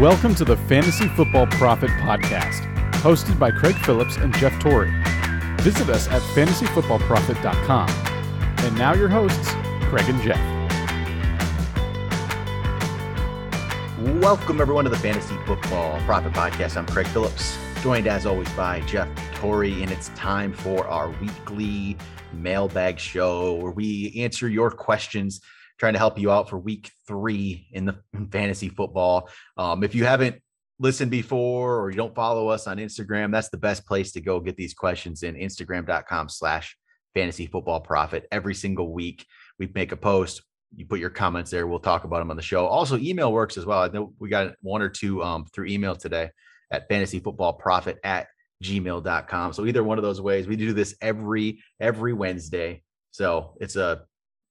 Welcome to the Fantasy Football Profit Podcast, hosted by Craig Phillips and Jeff Torrey. Visit us at fantasyfootballprofit.com. And now your hosts, Craig and Jeff. Welcome everyone to the Fantasy Football Profit Podcast. I'm Craig Phillips, joined as always by Jeff Torrey, and it's time for our weekly mailbag show where we answer your questions trying to help you out for week three in the fantasy football. Um, if you haven't listened before or you don't follow us on Instagram, that's the best place to go get these questions in Instagram.com slash fantasy football profit. Every single week we make a post. You put your comments there. We'll talk about them on the show. Also, email works as well. I know we got one or two um, through email today at fantasy football profit at gmail.com. So either one of those ways, we do this every every Wednesday. So it's a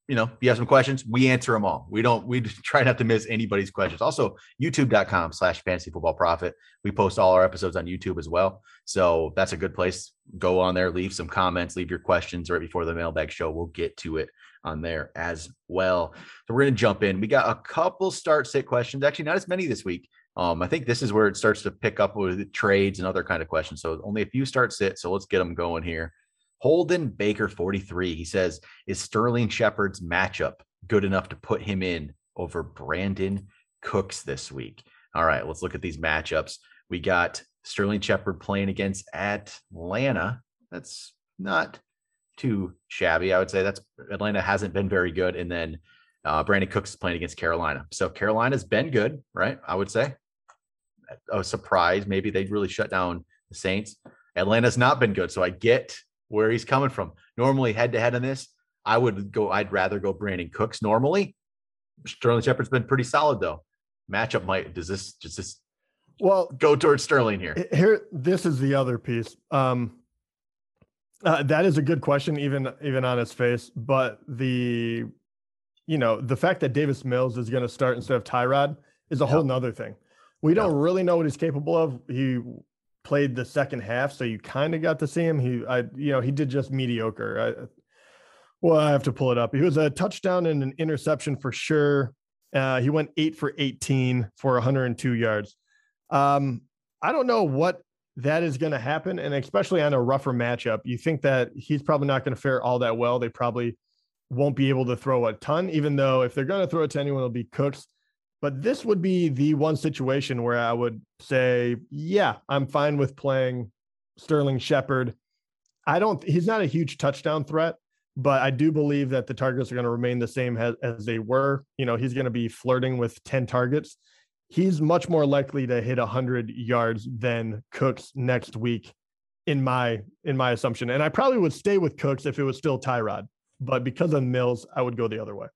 you know, if you have some questions, we answer them all. We don't, we try not to miss anybody's questions. Also, youtube.com slash fantasy football profit. We post all our episodes on YouTube as well. So that's a good place. Go on there, leave some comments, leave your questions right before the mailbag show. We'll get to it on there as well. So we're going to jump in. We got a couple start sit questions, actually, not as many this week. Um, I think this is where it starts to pick up with trades and other kind of questions. So only a few start sit. So let's get them going here. Holden Baker 43. He says, Is Sterling Shepard's matchup good enough to put him in over Brandin Cooks this week? All right, let's look at these matchups. We got Sterling Shepard playing against Atlanta. That's not too shabby. I would say that's Atlanta hasn't been very good. And then uh, Brandin Cooks is playing against Carolina. So Carolina's been good, right? I would say. A surprise. Maybe they'd really shut down the Saints. Atlanta's not been good. So I get where he's coming from. Normally, head to head on this, I would go. I'd rather go Brandin Cooks. Normally, Sterling Shepard's been pretty solid though. Matchup might does this does this well go towards Sterling here? Here, this is the other piece. Um, uh, that is a good question, even even on its face. But the, you know, the fact that Davis Mills is going to start instead of Tyrod is a yep. whole nother thing. We don't really know what he's capable of. He played the second half, so you kind of got to see him. He, I, you know, he did just mediocre. I, well, I have to pull it up. He was a touchdown and an interception for sure. Uh, he went eight for 18 for 102 yards. Um, I don't know what that is going to happen, and especially on a rougher matchup, you think that he's probably not going to fare all that well. They probably won't be able to throw a ton, even though if they're going to throw it to anyone, it'll be Cooks. But this would be the one situation where I would say, yeah, I'm fine with playing Sterling Shepard. I don't, he's not a huge touchdown threat, but I do believe that the targets are going to remain the same as, as they were. You know, he's going to be flirting with 10 targets. He's much more likely to hit 100 yards than Cooks next week in my in my assumption. And I probably would stay with Cooks if it was still Tyrod, but because of Mills, I would go the other way.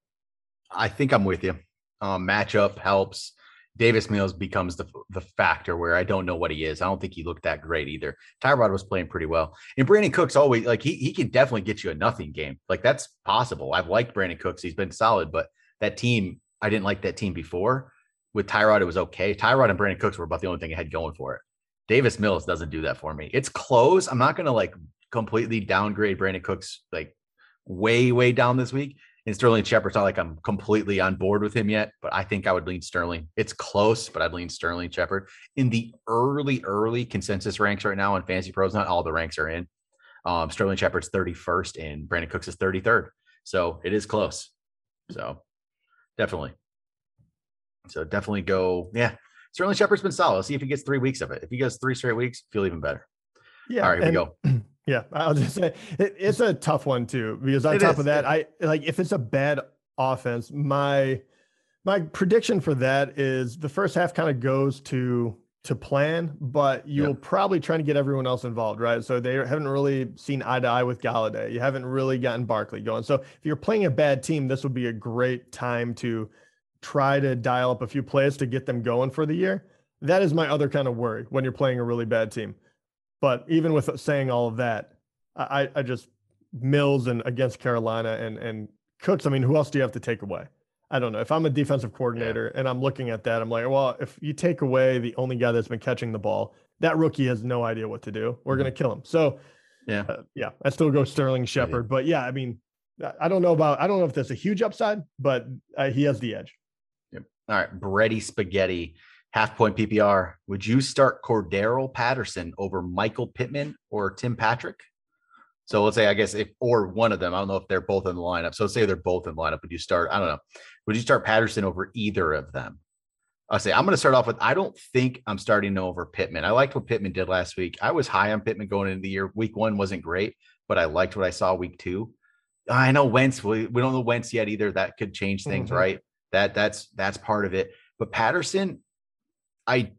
I think I'm with you um, matchup helps. Davis Mills becomes the the factor where I don't know what he is. I don't think he looked that great either. Tyrod was playing pretty well, and Brandin Cooks always like he he can definitely get you a nothing game. Like that's possible. I've liked Brandin Cooks; he's been solid, but that team I didn't like that team before. With Tyrod, it was okay. Tyrod and Brandin Cooks were about the only thing I had going for it. Davis Mills doesn't do that for me. It's close. I'm not going to like completely downgrade Brandin Cooks like way way down this week and Sterling Shepard's not like I'm completely on board with him yet, but I think I would lean Sterling. It's close, but I'd lean Sterling Shepard. In the early, early consensus ranks right now on Fantasy Pros, not all the ranks are in. Um, Sterling Shepard's 31st and Brandin Cooks is 33rd. So it is close. So definitely. So definitely go. Yeah. Sterling Shepard's been solid. Let's see if he gets three weeks of it. If he gets three straight weeks, feel even better. Yeah. All right, here we go. Yeah, I'll just say it, it's a tough one too because on it top is. of that, I like if it's a bad offense, my my prediction for that is the first half kind of goes to to plan, but you'll yeah. probably try to get everyone else involved, right? So they haven't really seen eye to eye with Golladay. You haven't really gotten Barkley going. So if you're playing a bad team, this would be a great time to try to dial up a few plays to get them going for the year. That is my other kind of worry when you're playing a really bad team. But even with saying all of that, I, I just Mills and against Carolina and and Cooks. I mean, who else do you have to take away? I don't know. If I'm a defensive coordinator yeah. and I'm looking at that, I'm like, well, if you take away the only guy that's been catching the ball, that rookie has no idea what to do. We're mm-hmm. going to kill him. So, yeah, uh, yeah, I still go Sterling Shepard. But yeah, I mean, I don't know about. I don't know if that's a huge upside, but uh, he has the edge. Yep. All right, Bready Spaghetti half point PPR. Would you start Cordarrelle Patterson over Michael Pittman or Tim Patrick? So let's say, I guess, if or one of them, I don't know if they're both in the lineup. So let's say they're both in the lineup. Would you start? I don't know. Would you start Patterson over either of them? I'll say I'm going to start off with I don't think I'm starting over Pittman. I liked what Pittman did last week. I was high on Pittman going into the year. Week one wasn't great, but I liked what I saw week two. I know Wentz. We, we don't know Wentz yet either. That could change things, mm-hmm. right? That that's that's part of it. But Patterson, I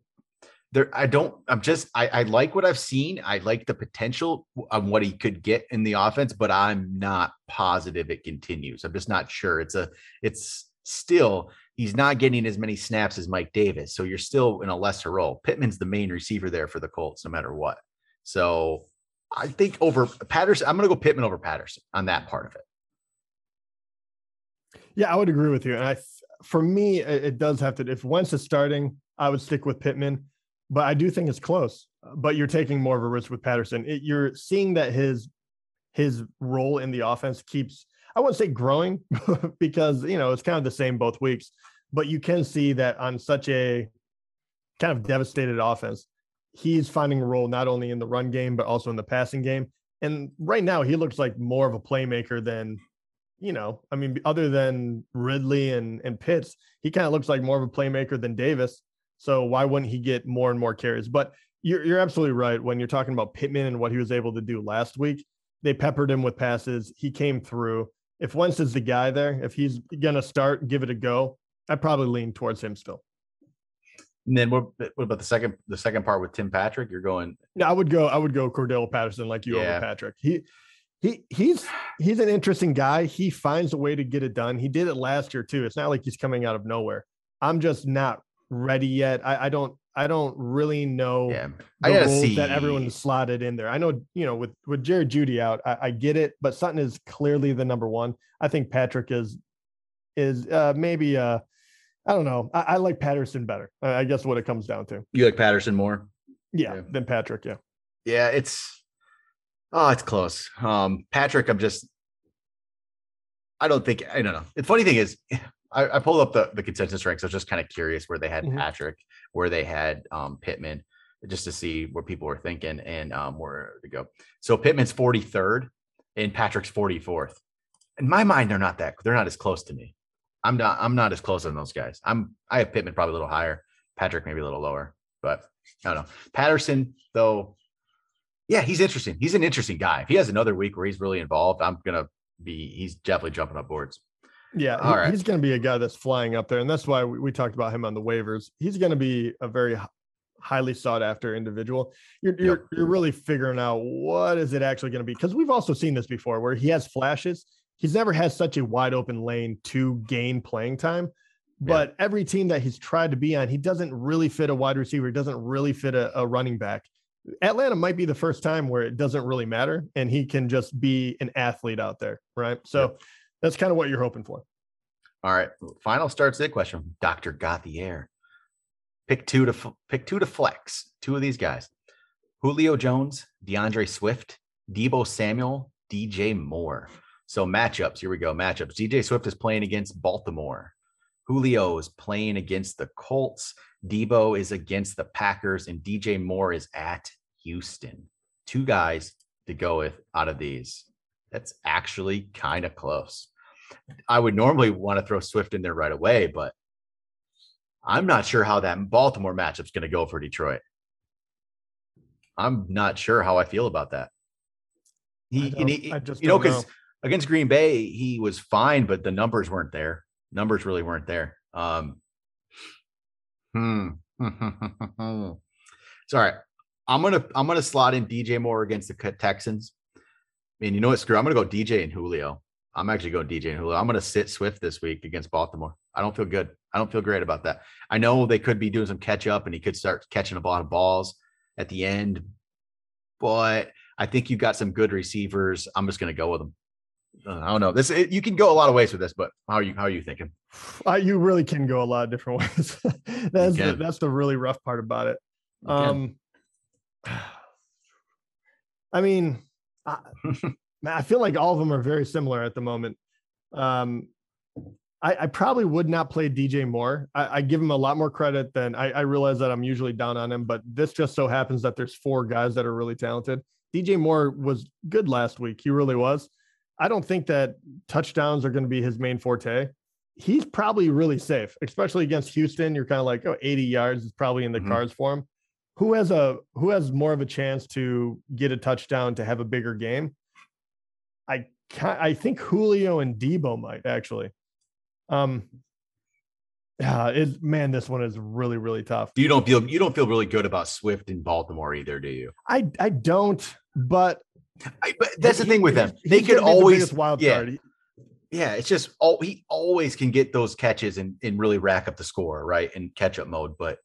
there I don't I'm just I, I like what I've seen. I like the potential on what he could get in the offense, but I'm not positive it continues. I'm just not sure. It's a it's still he's not getting as many snaps as Mike Davis. So you're still in a lesser role. Pittman's the main receiver there for the Colts, no matter what. So I think over Patterson, I'm going to go Pittman over Patterson on that part of it. Yeah, I would agree with you. And I, for me, it does have to. If Wentz is starting, I would stick with Pittman, but I do think it's close. But you're taking more of a risk with Patterson. It, you're seeing that his his role in the offense keeps I wouldn't say growing because you know it's kind of the same both weeks, but you can see that on such a kind of devastated offense, he's finding a role not only in the run game but also in the passing game. And right now, he looks like more of a playmaker than, you know, I mean, other than Ridley and and Pitts, he kind of looks like more of a playmaker than Davis. So why wouldn't he get more and more carries? But you're you're absolutely right when you're talking about Pittman and what he was able to do last week. They peppered him with passes. He came through if Wentz is the guy there, if he's going to start, give it a go, I'd probably lean towards him still. And then what, what about the second the second part with Tim Patrick? You're going. No, I would go. I would go Cordell Patterson like you yeah. over Patrick. He he he's he's an interesting guy. He finds a way to get it done. He did it last year too. It's not like he's coming out of nowhere. I'm just not ready yet. I, I don't I don't really know yeah. I gotta see. that everyone slotted in there. I know, you know, with with Jerry Jeudy out, I, I, get it, but Sutton is clearly the number one. I think Patrick is is uh maybe uh I don't know. I, I like Patterson better. I guess what it comes down to. You like Patterson more? Yeah, yeah, than Patrick. Yeah. Yeah, it's oh, it's close. Um, Patrick, I'm just I don't think I don't know. The funny thing is I, I, pulled up the, the consensus ranks. I was just kind of curious where they had mm-hmm. Patrick, where they had um, Pittman, just to see what people were thinking and um, where to go. So Pittman's 43rd and Patrick's 44th. In my mind, they're not that they're not as close to me. I'm not I'm not as close on those guys. I'm I have Pittman probably a little higher, Patrick maybe a little lower, but I don't know. Patterson, though, yeah, he's interesting. He's an interesting guy. If he has another week where he's really involved, I'm gonna be he's definitely jumping up boards. Yeah, All he, right. he's going to be a guy that's flying up there, and that's why we, we talked about him on the waivers. He's going to be a very highly sought after individual. You're you're, yep. you're really figuring out what is it actually going to be because we've also seen this before where he has flashes. He's never had such a wide open lane to gain playing time. But yeah. every team that he's tried to be on, he doesn't really fit a wide receiver. He doesn't really fit a, a running back. Atlanta might be the first time where it doesn't really matter and he can just be an athlete out there. Right. So that's kind of what you're hoping for. All right. Final starts it question Dr. Gauthier. Pick two to pick two to flex. Two of these guys. Julio Jones, D'Andre Swift, Deebo Samuel, DJ Moore. So matchups. Here we go. Matchups. DJ Swift is playing against Baltimore. Julio is playing against the Colts. Deebo is against the Packers, and DJ Moore is at Houston. Two guys to go with out of these. That's actually kind of close. I would normally want to throw Swift in there right away, but I'm not sure how that Baltimore matchup's going to go for Detroit. I'm not sure how I feel about that. He, he you know, because against Green Bay, he was fine, but the numbers weren't there. Numbers really weren't there. Um, hmm. Sorry, I'm gonna I'm gonna slot in DJ Moore against the Texans. And you know what? Screw. I'm gonna go DJ and Julio. I'm actually going DJ and Julio. I'm to sit Swift this week against Baltimore. I don't feel good. I don't feel great about that. I know they could be doing some catch up and he could start catching a lot of balls at the end, but I think you've got some good receivers. I'm just to go with them. Uh, I don't know. This it, you can go a lot of ways with this, but how are you? How are you thinking? Uh, you really can go a lot of different ways. that's the, that's the really rough part about it. Um, I mean, I, I feel like all of them are very similar at the moment. Um, I, I probably would not play DJ Moore. I, I, give him a lot more credit than I, I realize that I'm usually down on him, but this just so happens that there's four guys that are really talented. DJ Moore was good last week. He really was. I don't think that touchdowns are going to be his main forte. He's probably really safe, especially against Houston. You're kind of like, oh, 80 yards is probably in the mm-hmm. cards for him. Who has a who has more of a chance to get a touchdown to have a bigger game? I I think Julio and Deebo might actually. Um, yeah, it man, this one is really really tough. You don't feel you don't feel really good about Swift in Baltimore either, do you? I I don't, but, I, but that's he, the thing with them. They could always the wild yeah, card. Yeah, it's just all he always can get those catches and, and really rack up the score, right? In catch up mode. But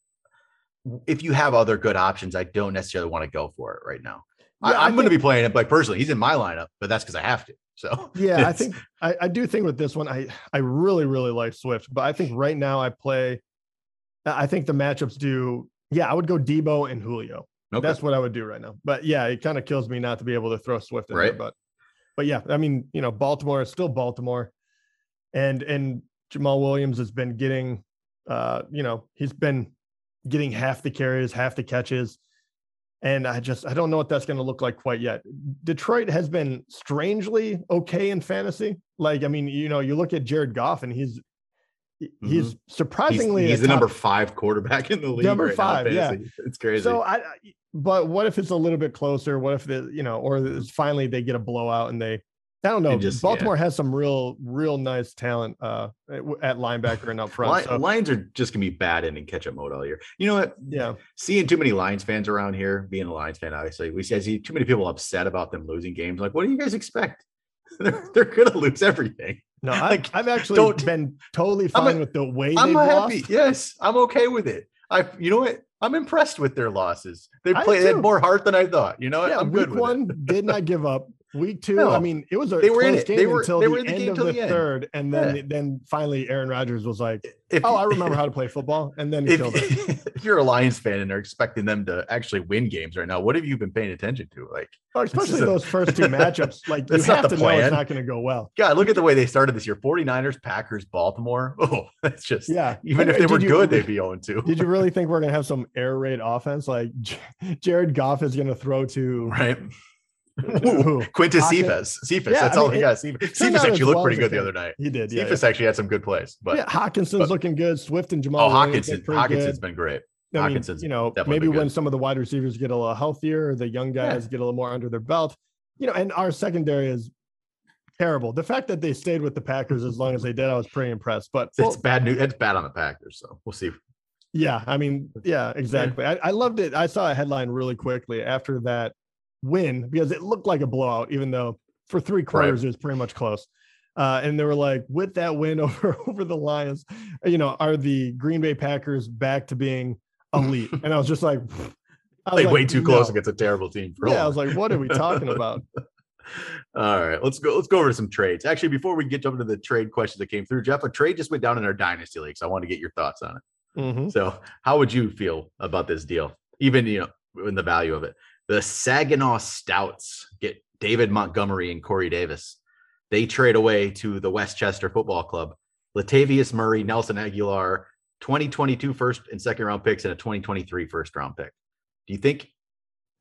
if you have other good options, I don't necessarily want to go for it right now. Yeah, I, am going to be playing it, like personally, he's in my lineup, but that's because I have to. So yeah, I think I, I do think with this one, I I really really like Swift, but I think right now I play. I think the matchups do. Yeah, I would go Deebo and Julio. Okay. That's what I would do right now. But yeah, it kind of kills me not to be able to throw Swift in right. there. But but yeah, I mean, you know, Baltimore is still Baltimore, and and Jamaal Williams has been getting, uh, you know, he's been getting half the carries, half the catches. And I just I don't know what that's going to look like quite yet. Detroit has been strangely okay in fantasy. Like I mean, you know, you look at Jared Goff and he's he's mm-hmm. surprisingly he's, he's the number five quarterback in the league. Number right five, now, yeah, it's crazy. So I, but what if it's a little bit closer? What if the you know, or finally they get a blowout and they I don't know. Just, Baltimore yeah. has some real, real nice talent uh, at linebacker and up front. so. Lions are just gonna be bad in catch up mode all year. You know what? Yeah. Seeing too many Lions fans around here, being a Lions fan, obviously, we see too many people upset about them losing games. Like, what do you guys expect? they're, they're gonna lose everything. No, like, I've actually been totally fine a, with the way I'm happy. Lost. Yes, I'm okay with it. I, you know what? I'm impressed with their losses. They played more heart than I thought. You know, yeah, I'm good. Week one it. did not give up. Week two, no, I mean, it was a they were in it. Game they were, until they were the, end of the, the third, and then yeah. then finally Aaron Rodgers was like, if, "Oh, I remember how to play football," and then he if, killed it. If you're a Lions fan and are expecting them to actually win games right now, what have you been paying attention to? Like, oh, especially those a, first two matchups, like you have to plan. know it's not going to go well. God, look at the way they started this year: 49ers, Packers, Baltimore. Oh, that's just yeah. Even if they were you, good, they'd be 0 2. Did you really think we're going to have some air raid offense? Like Jared Goff is going to throw to right Quintez Cephus. Cephus. Yeah, that's I mean, all he got. Cephas, actually looked well pretty good the other night. He did. Yeah, Cephus yeah. actually had some good plays. But yeah, Hockenson's but, looking good. Swift and Jamaal. Oh, Hockenson. Hockenson's good. been great. I mean, Hockenson's you know, maybe when some of the wide receivers get a little healthier, the young guys yeah. get a little more under their belt. You know, and our secondary is terrible. The fact that they stayed with the Packers as long as they did, I was pretty impressed. But it's well, bad news. It's bad on the Packers, so we'll see. Yeah, I mean, yeah, exactly. I, I loved it. I saw a headline really quickly after that win because it looked like a blowout, even though for three quarters right. it was pretty much close. Uh, and they were like, with that win over over the Lions, you know, are the Green Bay Packers back to being elite? and I was just like, I was like, way too close no. against a terrible team. yeah, I was like, what are we talking about? All right, let's go. Let's go over some trades. Actually, before we get jump into the trade questions that came through, Jeff, a trade just went down in our dynasty league, so I want to get your thoughts on it. Mm-hmm. So, how would you feel about this deal? Even you know, in the value of it. The Saginaw Stouts get David Montgomery and Corey Davis. They trade away to the Westchester Football Club. Latavius Murray, Nelson Agholor, 2022 first and second round picks, and a 2023 first round pick. Do you think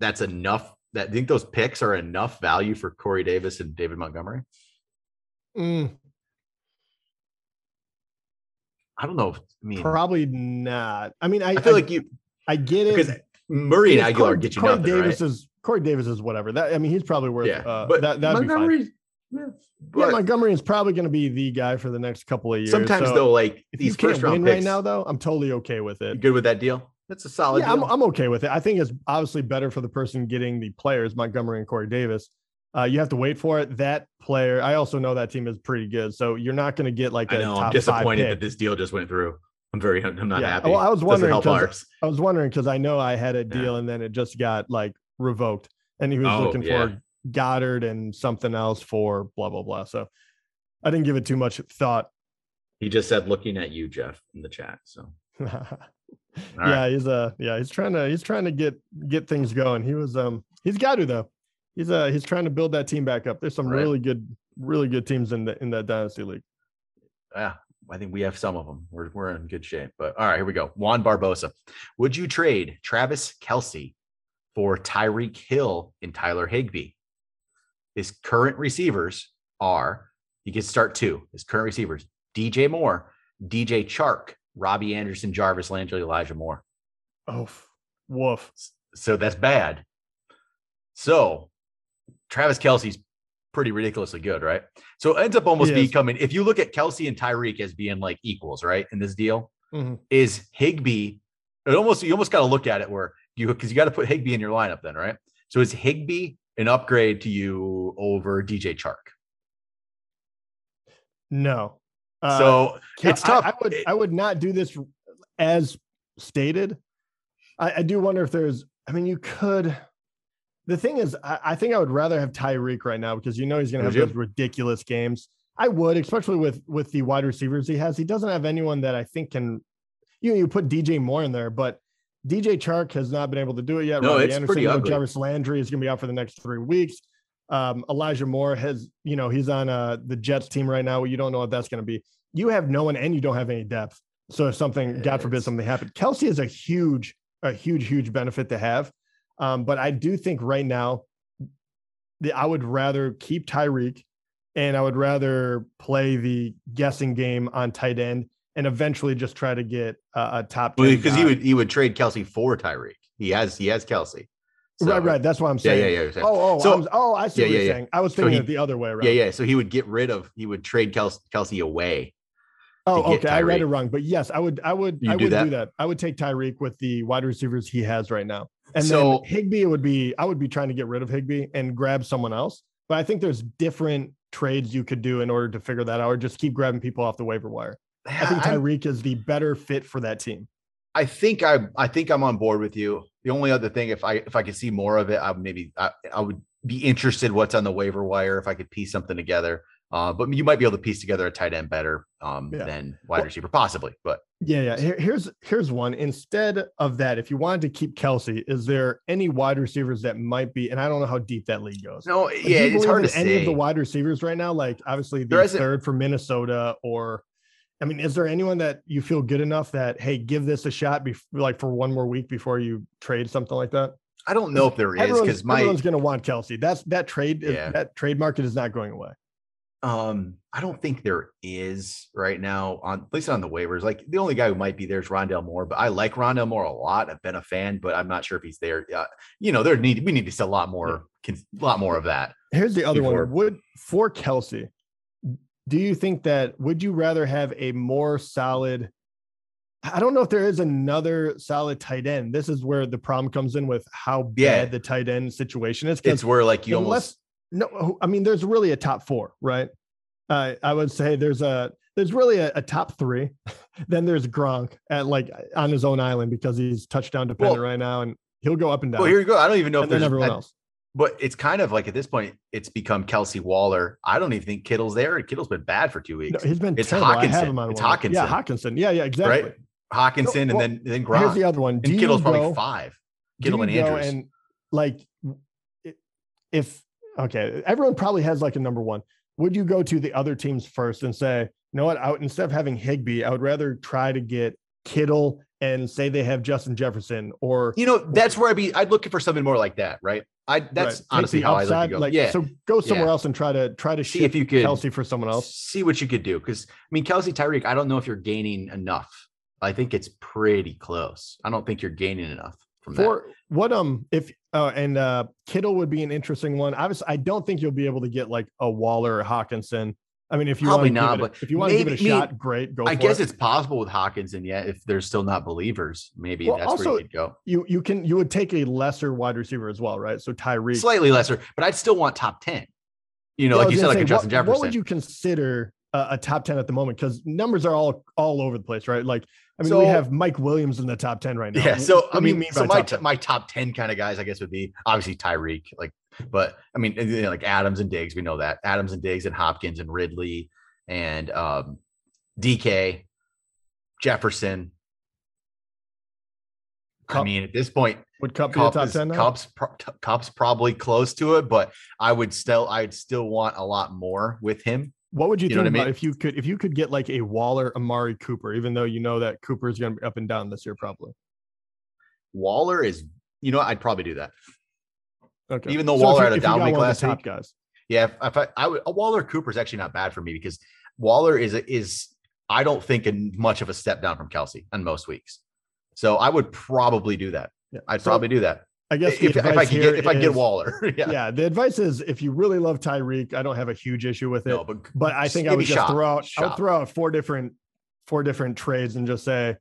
that's enough? That think those picks are enough value for Corey Davis and David Montgomery? Mm. I don't know. If, I mean, probably not. I mean, I, I feel I, like you. I get it because Murray and Agholor Corey, get you Corey nothing, Davis right? is Corey Davis is whatever. That I mean, he's probably worth. Yeah, uh, but that that'd Montgomery, be fine. Yeah, yeah, Montgomery is probably going to be the guy for the next couple of years. Sometimes so though, like if these first round picks, right now, though, I'm totally okay with it. You good with that deal? That's a solid. Yeah, I'm, I'm okay with it. I think it's obviously better for the person getting the players, Montgomery and Corey Davis. Uh, you have to wait for it. That player, I also know that team is pretty good, so you're not going to get like a I know. I'm disappointed that this deal just went through. I'm very I'm not yeah. happy. Well, I was wondering because I was wondering because I know I had a deal yeah. and then it just got like revoked, and he was oh, looking yeah. for Goedert and something else for blah blah blah. So I didn't give it too much thought. He just said looking at you, Jeff, in the chat. So yeah, right. he's uh yeah he's trying to he's trying to get get things going. He was um he's got to though. He's uh he's trying to build that team back up. There's some right. really good really good teams in the in that dynasty league. Yeah, I think we have some of them. We're we're in good shape. But all right, here we go. Juan Barbosa. Would you trade Travis Kelce for Tyreek Hill and Tyler Higbee? His current receivers are he can start two. His current receivers: DJ Moore, DJ Chark, Robbie Anderson, Jarvis Landry, Elijah Moore. Oh, woof. So that's bad. So Travis Kelce's pretty ridiculously good, right? So it ends up almost becoming, if you look at Kelce and Tyreek as being like equals, right, in this deal, Mhm. is Higbee. It almost you almost got to look at it where you because you got to put Higbee in your lineup then, right? So is Higbee an upgrade to you over DJ Chark? No. Uh, so it's tough. I, I would I would not do this as stated. I, I do wonder if there's. I mean, you could. The thing is, I, I think I would rather have Tyreek right now because you know he's going to have those ridiculous games. I would, especially with with the wide receivers he has. He doesn't have anyone that I think can. You know, you put DJ Moore in there, but DJ Chark has not been able to do it yet. No, Robbie it's pretty you know, ugly. Jarvis Landry is going to be out for the next three weeks. Um, Elijah Moore has, you know, he's on uh, the Jets team right now. You don't know what that's going to be. You have no one, and you don't have any depth. So if something, God forbid, something happened, Kelce is a huge, a huge, huge benefit to have. Um, but I do think right now, the, I would rather keep Tyreek, and I would rather play the guessing game on tight end, and eventually just try to get a, a top. 10 because he would he would trade Kelce for Tyreek. He has he has Kelce. So- right, right. That's what I'm saying. yeah, yeah. yeah. Oh, oh, So- I'm- oh, I see Yeah, what you're yeah, yeah. saying. I was So thinking he- it the other way around. yeah, yeah. So he would get rid of he would trade Kelce, Kelce away. Oh, okay. I read it wrong, but yes, I would, I would, You I do would that? do that. I would take Tyreek with the wide receivers he has right now, and So- then Higbee would be. I would be trying to get rid of Higbee and grab someone else. But I think there's different trades you could do in order to figure that out, or just keep grabbing people off the waiver wire. I think Tyreek is the better fit for that team. I think I I think I'm on board with you. The only other thing, if I if I could see more of it, I maybe I, I would be interested what's on the waiver wire if I could piece something together. Uh, but you might be able to piece together a tight end better um, Yeah. than wide Well- receiver, possibly. But Yeah, yeah. Here, here's here's one. Instead of that, if you wanted to keep Kelce, is there any wide receivers that might be? And I don't know how deep that league goes. no, do yeah, it's hard to any say. of the wide receivers right now. Like obviously the third for Minnesota, or I mean, is there anyone that you feel good enough that hey, give this a shot, bef- like for one more week before you trade something like that? I don't know if there is because my everyone's going to want Kelce. That's that trade. Yeah. That trade market is not going away. Um, I don't think there is right now on at least on the waivers. Like the only guy who might be there is Rondale Moore, but I like Rondale Moore a lot. I've been a fan, but I'm not sure if he's there. Uh, you know, there need we need to see a lot more, a lot more of that. Here's the other Before- one. Would for Kelce, do you think that would you rather have a more solid? I don't know if there is another solid tight end. This is where the problem comes in with how bad Yeah. the tight end situation is. It's where like you unless almost no, I mean, there's really a top four, right? Uh, I would say there's a there's really a, a top three. then there's Gronk at like on his own island because he's touchdown dependent Well- right now, and he'll go up and down. well, here you go. I don't even know if and then there's everyone I- else. but it's kind of like at this point, it's become Kelce Waller. I don't even think Kittle's there. Kittle's been bad for two No, weeks. he's been It's terrible. Hockenson. It's one. Yeah, Hockenson. Hockenson. Yeah, yeah, exactly. Right? Hockenson well, and then then Gronk. Here's the other one. Do and Kittle's you probably five. Kittle and Andrews. and like if okay, everyone probably has like a number one. Would you go to the other teams first and say, you know what? I would, instead of having Higbee, I would rather try to get Kittle and say they have Justin Jefferson or You know, that's where I'd be. I'd looking for something more like that, right? I that's right, honestly how I like to go. Like, yeah, so go somewhere Yeah. else and try to try to see if you could Kelce for someone else. See what you could do, because I mean, Kelce Tyreek. I don't know if you're gaining enough. I think it's pretty close. I don't think you're gaining enough from that. For what um if uh and uh Kittle would be an interesting one. Obviously, I don't think you'll be able to get like a Waller or Hockenson. I mean, if you Probably want to not, give it, but if you want to give it a maybe- shot, great. Go. I guess it. it's possible with Hawkins, and yet if they're still not believers, maybe Well, that's where you could go. you you can you would take a lesser wide receiver as well, right? So Tyreek. Slightly lesser, but I'd still want top ten. You know, Yeah, like you said, like a Justin what, Jefferson. What would you consider a, a top ten at the moment? Because numbers are all all over the place, right? Like, I mean, we have Mike Williams in the top ten right now. Yeah. So what I you mean, so my top 10? my top ten kind of guys, I guess, would be obviously Tyreek, like, but I mean, you know, like Adams and Diggs, we know that Adams and Diggs and Hopkins and Ridley and um, DK, Jefferson. I mean, at this point, would Kupp Kupp top is, ten now? Kupp's, pro- Kupp's probably close to it, but I would still, I'd still want a lot more with him. What would you, You think I about if you could if you could get like a Waller Amari Cooper, even though you know that Cooper is going to be up and down this year probably. Waller is, you know, I'd probably do that. Okay. Even though if Waller you- had a down week one of the last week. guys. Yeah, if, if I, I would, a Waller Cooper is actually not bad for me because Waller is is I don't think in much of a step down from Kelce on most weeks. So I would probably do that. Yeah. I'd So, probably do that I guess if, if I here get if I get Waller. yeah. Yeah, the advice is if you really love Tyreek, I don't have a huge issue with it. No, but but I think I would just shop, throw out I would throw out four different four different trades and just say,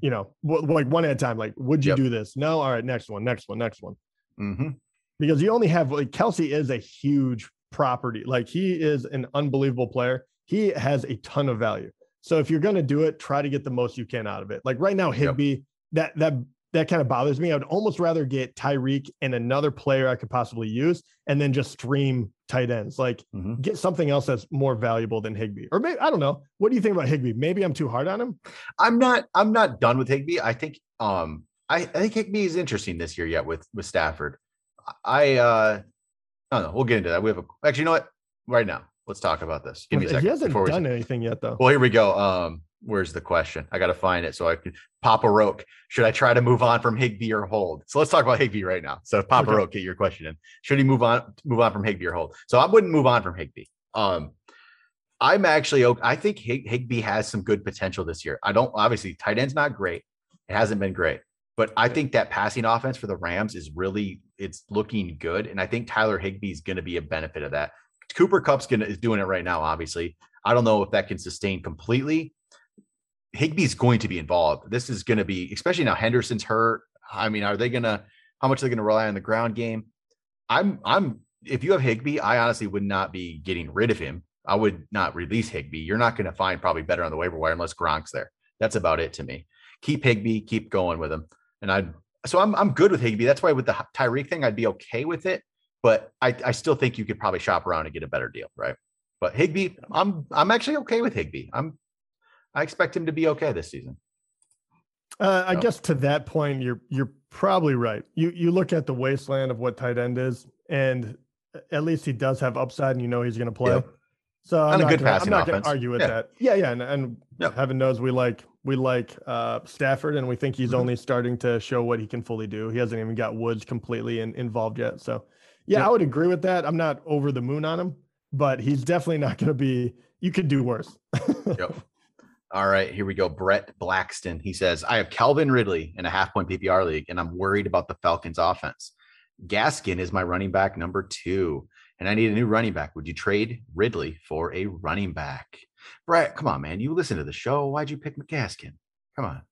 you know, w- like one at a time. Like, would you Yep. do this? No, all right, next one, next one, next one. Mhm. Because you only have like Kelce is a huge property. Like he is an unbelievable player. He has a ton of value. So if you're gonna do it, try to get the most you can out of it. Like right now, Yep. Higbee, that that that kind of bothers me. I would almost rather get Tyreek and another player I could possibly use, and then just stream tight ends. Like Mhm. get something else that's more valuable than Higbee. Or maybe I don't know. What do you think about Higbee? Maybe I'm too hard on him. I'm not I'm not done with Higbee. I think um I, I think Higbee is interesting this year yet with with Stafford. I uh I don't know. We'll get into that. We have a actually you know what? Right now, let's talk about this. Give me a second. he hasn't before we- done anything yet, though. Well, here we go. Um, where's the question? I gotta find it so I can Papa Roke. Should I try to move on from Higbee or hold? So let's talk about Higbee right now. So Papa Okay. Roke, get your question in. Should he move on move on from Higbee or hold? So I wouldn't move on from Higbee. Um I'm actually. I think Higbee has some good potential this year. I don't obviously tight end's not great. It hasn't been great. But I think that passing offense for the Rams is really it's looking good. And I think Tyler Higbee is going to be a benefit of that. Cooper Kupp's gonna is doing it right now, obviously. I don't know if that can sustain completely. Higbee's going to be involved. This is going to be, especially now Henderson's hurt. I mean, are they gonna how much are they gonna rely on the ground game? I'm I'm if you have Higbee, I honestly would not be getting rid of him. I would not release Higbee. You're not going to find probably better on the waiver wire unless Gronk's there. That's about it to me. Keep Higbee, keep going with him. And I so I'm I'm good with Higbee. That's why with the Tyreek thing, I'd be okay with it. But I, I still think you could probably shop around and get a better deal, right? But Higbee, I'm I'm actually okay with Higbee. I'm I expect him to be okay this season. Uh, I No. guess to that point, you're you're probably right. You you look at the wasteland of what tight end is, and at least he does have upside, and you know he's going to play. Yep. So I'm And a not good gonna, I'm not gonna, argue with Yeah. that. Yeah, yeah, and, and Yep. heaven knows we like we like uh, Stafford, and we think he's Mhm. only starting to show what he can fully do. He hasn't even got Woods completely in, involved yet. So yeah, Yep. I would agree with that. I'm not over the moon on him, but he's definitely not going to be. You could do worse. Yep. All right, here we go. Brett Blackston. He says, I have Calvin Ridley in a half point PPR league, and I'm worried about the Falcons offense. Gaskin is my running back number two, and I need a new running back. Would you trade Ridley for a running back? Brett, come on, man. You listen to the show. Why'd you pick McGaskin? Come on.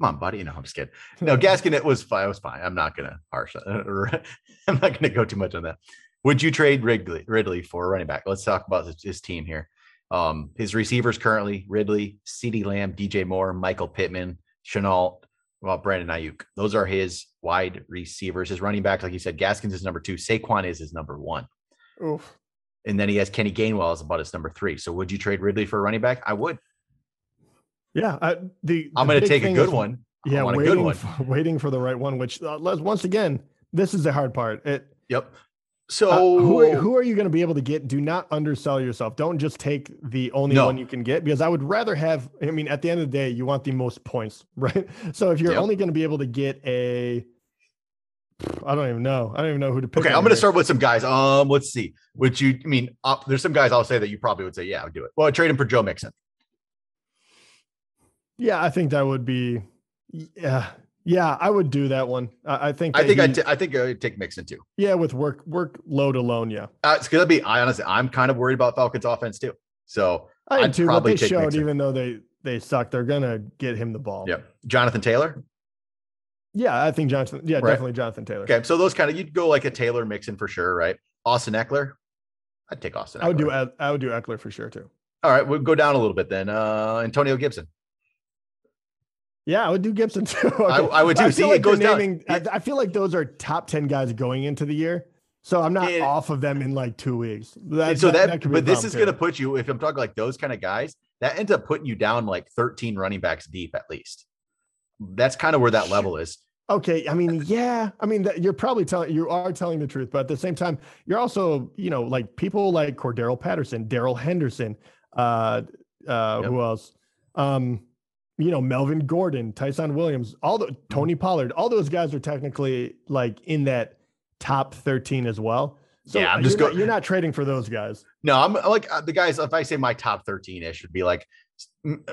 Come on, buddy. No, I'm just kidding. No, Gaskin, it was fine. It was fine. I'm not gonna harsh. I'm not gonna go too much on that. Would you trade Ridley Ridley for a running back? Let's talk about his, his team here. Um, his receivers currently Ridley, CeeDee Lamb, DJ Moore, Michael Pittman, Chenault, well, Brandon Aiyuk. Those are his wide receivers. His running back, like you said, Gaskins is number two. Saquon is his number one. Oof. And then he has Kenny Gainwell as about his number three. So would you trade Ridley for a running back? I would. Yeah, I, the I'm going to take a good is- one. Yeah, waiting, good one. For, waiting for the right one. Which uh, once again, this is the hard part. It, Yep. Uh, So who, are, who are you going to be able to get? Do not undersell yourself. Don't just take the only No. one you can get because I would rather have. I mean, at the end of the day, you want the most points, right? So if you're Yep. only going to be able to get a, I don't even know. I don't even know who to pick. Okay, I'm going to start with some guys. Um, let's see. Would you? I mean, uh, there's some guys I'll say that you probably would say, yeah, I would do it. Well, I'd trade him for Joe Mixon. Yeah, I think that would be. Yeah, yeah, I would do that one. I, I think. I think he- I'd, t- I think I'd take Mixon too. yeah, with work workload alone. Yeah, Uh, it's gonna be. I honestly, I'm kind of worried about Falcons offense too. So, I am I'd too. But probably they showed, Mixon. even though they they suck, they're gonna get him the ball. yeah, Jonathan Taylor. Yeah, I think Jonathan. Yeah, Right. definitely Jonathan Taylor. Okay, so those kind of you'd go like a Taylor Mixon for sure, right? Austin Ekeler. I'd take Austin. I would do. Ekeler. I would do Ekeler for sure too. All right, we'll go down a little bit then. Uh, Antonio Gibson. Yeah, I would do Gibson too. I, Okay. I would I too. feel See, like it goes they're down. I, I feel like those are top ten guys going into the year, so I'm not It- off of them in like two weeks. That, so that, be a but this is going to put you, if I'm talking like those kind of guys, that ends up putting you down like 13 running backs deep at least. That's kind of where that level is. Okay, I mean, yeah, I mean, you're probably telling you are telling the truth, but at the same time, you're also, you know, like people like Cordarrelle Patterson, Darrell Henderson, uh, uh, yep. who else? Um, you know, Melvin Gordon, Ty'Son Williams, all the mm-hmm. Tony Pollard, all those guys are technically like in that top 13 as well. So yeah, I'm just going. You're not trading for those guys. No, I'm like uh, the guys. If I say my top 13 ish would be like,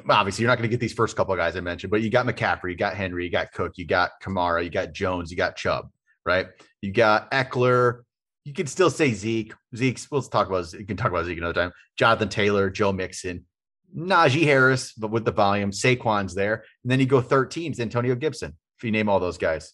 obviously you're not going to get these first couple of guys I mentioned, but you got McCaffrey, you got Henry, you got Cook, you got Kamara, you got Jones, you got Chubb, right? You got Ekeler. You can still say Zeke. Zeke's. Let's talk about. You can talk about Zeke another time. Jonathan Taylor, Joe Mixon, Najee Harris, but with the volume, Saquon's there, and then you go 13 is Antonio Gibson. If you name all those guys,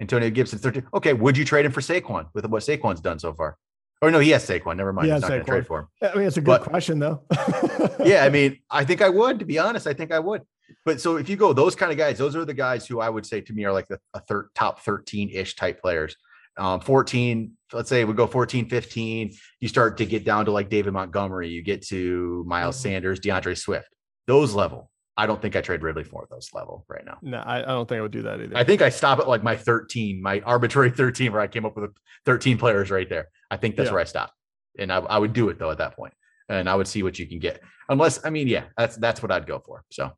Antonio Gibson 13. Okay, would you trade him for Saquon with what Saquon's done so far? Or no, he has Saquon. Never mind. He's not going to trade for him. I mean, it's a good but, question though. yeah, I mean, I think I would. To be honest, I think I would. But so if you go those kind of guys, those are the guys who I would say to me are like the third, top 13 ish type players. Um, 14, let's say we go 14, 15. You start to get down to like David Montgomery. You get to Miles mm-hmm. Sanders, D'Andre Swift, those level. I don't think I trade Ridley for those level right now. No, I, I, don't think I would do that either. I think I stop at like my 13, my arbitrary 13, where I came up with 13 players right there. I think that's yeah. where I stop. And I, I would do it though at that point. And I would see what you can get. Unless, I mean, yeah, that's that's what I'd go for. So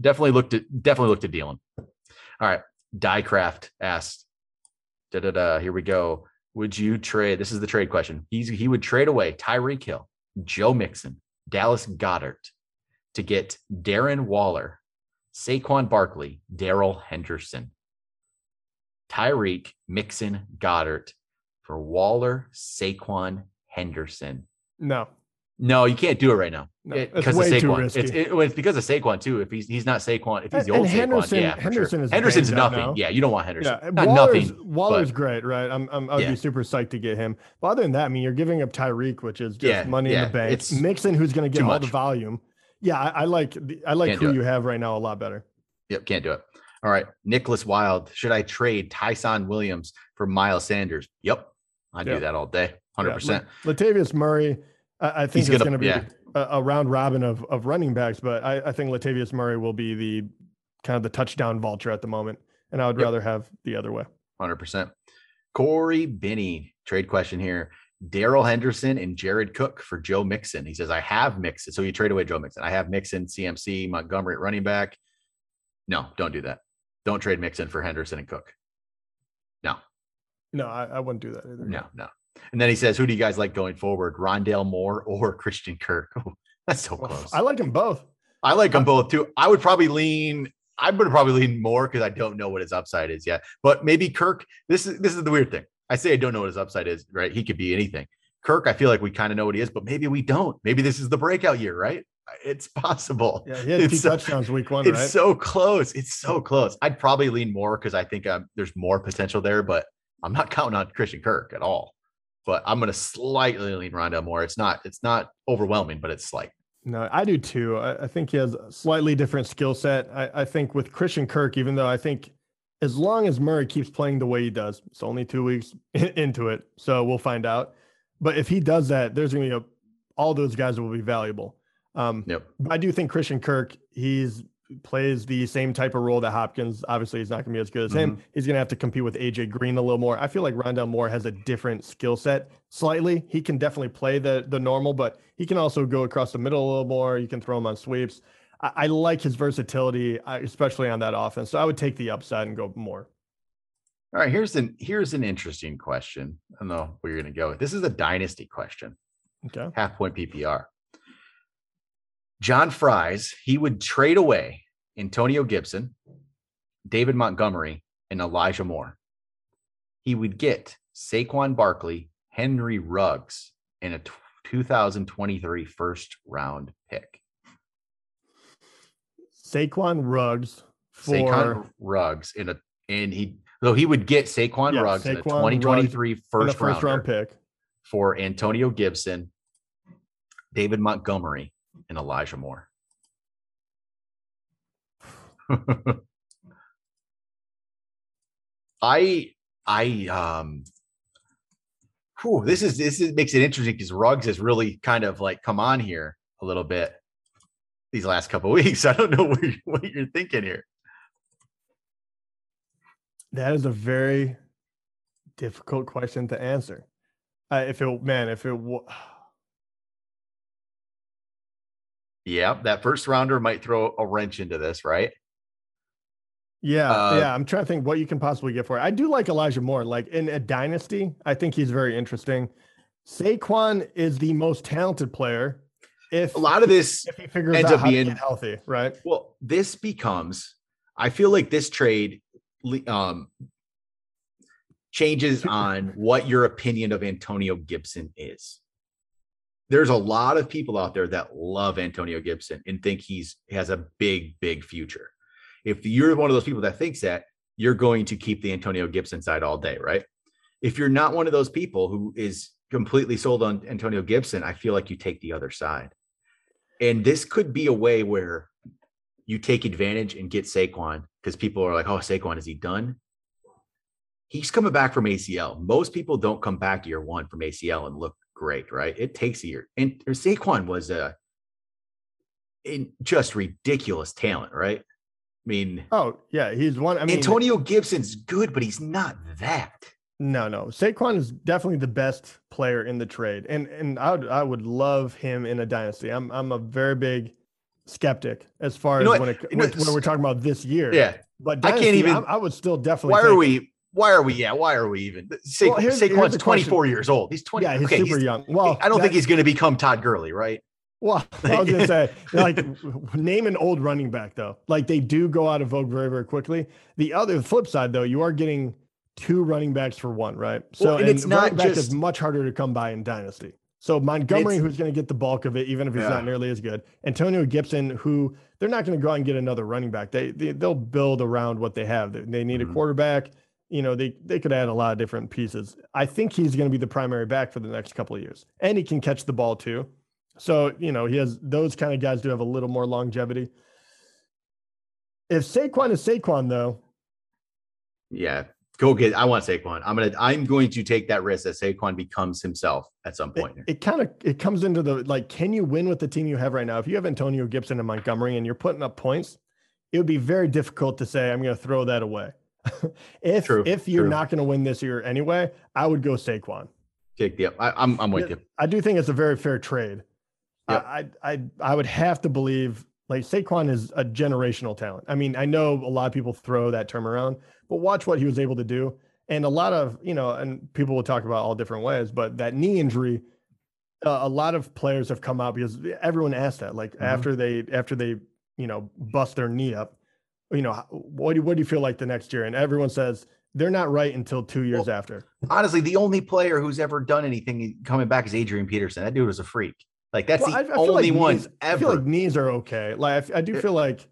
definitely looked at definitely looked at dealing. All right. Diecraft asked, da da da, here we go. Would you trade? This is the trade question. He's he would trade away Tyreek Hill, Joe Mixon, Dallas Goedert to get Darren Waller, Saquon Barkley, Darrell Henderson, Tyreek, Mixon, Goedert for Waller, Saquon, Henderson. No. No, you can't do it right now. No, it, because of Saquon. It's, it, it's because of Saquon too. If he's he's not Saquon, if he's the old Henderson, Saquon, yeah, Henderson sure. is Henderson's nothing. Yeah, you don't want Henderson. Yeah, not Waller's, nothing. Waller's but, great, right? I'm, I'm I'd yeah. be super psyched to get him. But other than that, I mean, you're giving up Tyreek, which is just yeah, money in the bank. It's Mixon, who's going to get all much. the volume. Yeah, I, I like I like Can't who you have right now a lot better. Yep, can't do it. All right, Nicholas Wild. Should I trade Ty'Son Williams for Miles Sanders? Yep, I yep. do that all day, hundred yeah. percent. Latavius Murray, I, I think He's it's going to be yeah. A, a, round robin of of running backs, but I, I, think Latavius Murray will be the kind of the touchdown vulture at the moment, and I would yep. rather have the other way. Hundred percent. Corey Binney, trade question here. Darrell Henderson and Jared Cook for Joe Mixon. He says, I have Mixon. So you trade away Joe Mixon. I have Mixon, CMC, Montgomery at running back. No, don't do that. Don't trade Mixon for Henderson and Cook. No. No, I, I wouldn't do that either. No, no. And then he says, Who do you guys like going forward? Rondale Moore or Christian Kirk? that's so close. I like them both. I like them both too. I would probably lean I would probably lean more because I don't know what his upside is yet. But maybe Kirk. This is this is the weird thing. I say I don't know what his upside is, right? He could be anything. Kirk, I feel like we kind of know what he is, but maybe we don't. Maybe this is the breakout year, right? It's possible. Yeah, he had it's two so, touchdowns week one. It's right? so close. It's so close. I'd probably lean more because I think um, there's more potential there, but I'm not counting on Christian Kirk at all. But I'm going to slightly lean Rondale Moore. It's not. It's not overwhelming, but it's slight. No, I do too. I, I think he has a slightly different skill set. I, I think with Christian Kirk, even though I think as long as Murray keeps playing the way he does, it's only two weeks into it, so we'll find out. But if he does that, there's going to be a, all those guys will be valuable. Um, yep. I do think Christian Kirk, he's plays the same type of role that Hopkins. Obviously, he's not going to be as good as mm-hmm. him. He's going to have to compete with AJ Green a little more. I feel like Rondale Moore has a different skill set slightly. He can definitely play the the normal, but he can also go across the middle a little more. You can throw him on sweeps. I, I like his versatility, especially on that offense. So I would take the upside and go more. All right, here's an here's an interesting question. I don't know where you're going to go. This is a dynasty question. Okay. Half point PPR. John Fries, he would trade away Antonio Gibson, David Montgomery, and Elijah Moore. He would get Saquon Barkley, Henry Ruggs, and a 2023 first round pick. Saquon Ruggs for Saquon Ruggs in a and he though he would get Saquon yeah, Ruggs Saquon in a 2023 first, first round pick for Antonio Gibson, David Montgomery, and Elijah Moore. I I um whew, this is this is, makes it interesting because Ruggs has really kind of like come on here a little bit these last couple weeks. I don't know what, what you're thinking here. That is a very difficult question to answer. Uh, if it, man, if it, yeah, that first rounder might throw a wrench into this, right? Yeah, uh, yeah. I'm trying to think what you can possibly get for it. I do like Elijah Moore. Like in a dynasty, I think he's very interesting. Saquon is the most talented player. If a lot of this if he figures ends out up being healthy, right? Well, this becomes. I feel like this trade um, changes on what your opinion of Antonio Gibson is. There's a lot of people out there that love Antonio Gibson and think he's has a big, big future. If you're one of those people that thinks that, you're going to keep the Antonio Gibson side all day, right? If you're not one of those people who is completely sold on Antonio Gibson, I feel like you take the other side. And this could be a way where you take advantage and get Saquon because people are like, oh, Saquon, is he done? He's coming back from ACL. Most people don't come back year one from ACL and look great, right? It takes a year. And Saquon was a in just ridiculous talent, right? I mean, oh yeah, he's one. I mean, Antonio Gibson's good, but he's not that. No, no. Saquon is definitely the best player in the trade, and and I would I would love him in a dynasty. I'm I'm a very big skeptic as far you as when it, when, when we're talking about this year. Yeah, but dynasty, I can't even. I, I would still definitely. Why are we? Why are we? Yeah, why are we even? Sa- well, here's, Saquon's here's 24 years old. He's 20. Yeah, he's okay, super he's, young. Well, I don't think he's going to become Todd Gurley, right? Well, I was gonna say, like, name an old running back though. Like they do go out of vogue very, very quickly. The other flip side though, you are getting two running backs for one, right? So well, and, and it's not back just, is much harder to come by in dynasty. So Montgomery, who's going to get the bulk of it, even if he's yeah. not nearly as good. Antonio Gibson, who they're not going to go out and get another running back. They, they will build around what they have. They, they need mm-hmm. a quarterback. You know, they they could add a lot of different pieces. I think he's going to be the primary back for the next couple of years, and he can catch the ball too. So, you know, he has those kind of guys do have a little more longevity. If Saquon is Saquon, though. Yeah, go get. I want Saquon. I'm gonna. I'm going to take that risk that Saquon becomes himself at some point. It, it kind of it comes into the like, can you win with the team you have right now? If you have Antonio Gibson and Montgomery and you're putting up points, it would be very difficult to say I'm going to throw that away. if true, if you're true. not going to win this year anyway, I would go Saquon. Take the. I, I'm I'm with you. I do think it's a very fair trade. Yep. I, I I would have to believe like Saquon is a generational talent. I mean, I know a lot of people throw that term around, but watch what he was able to do. And a lot of, you know, and people will talk about all different ways, but that knee injury, uh, a lot of players have come out because everyone asked that, like mm-hmm. after they, after they, you know, bust their knee up, you know, what do, what do you feel like the next year? And everyone says they're not right until two years well, after. Honestly, the only player who's ever done anything coming back is Adrian Peterson. That dude was a freak. Like that's well, the I, I only like one knees, ever. I feel like knees are okay. Like I, I do feel like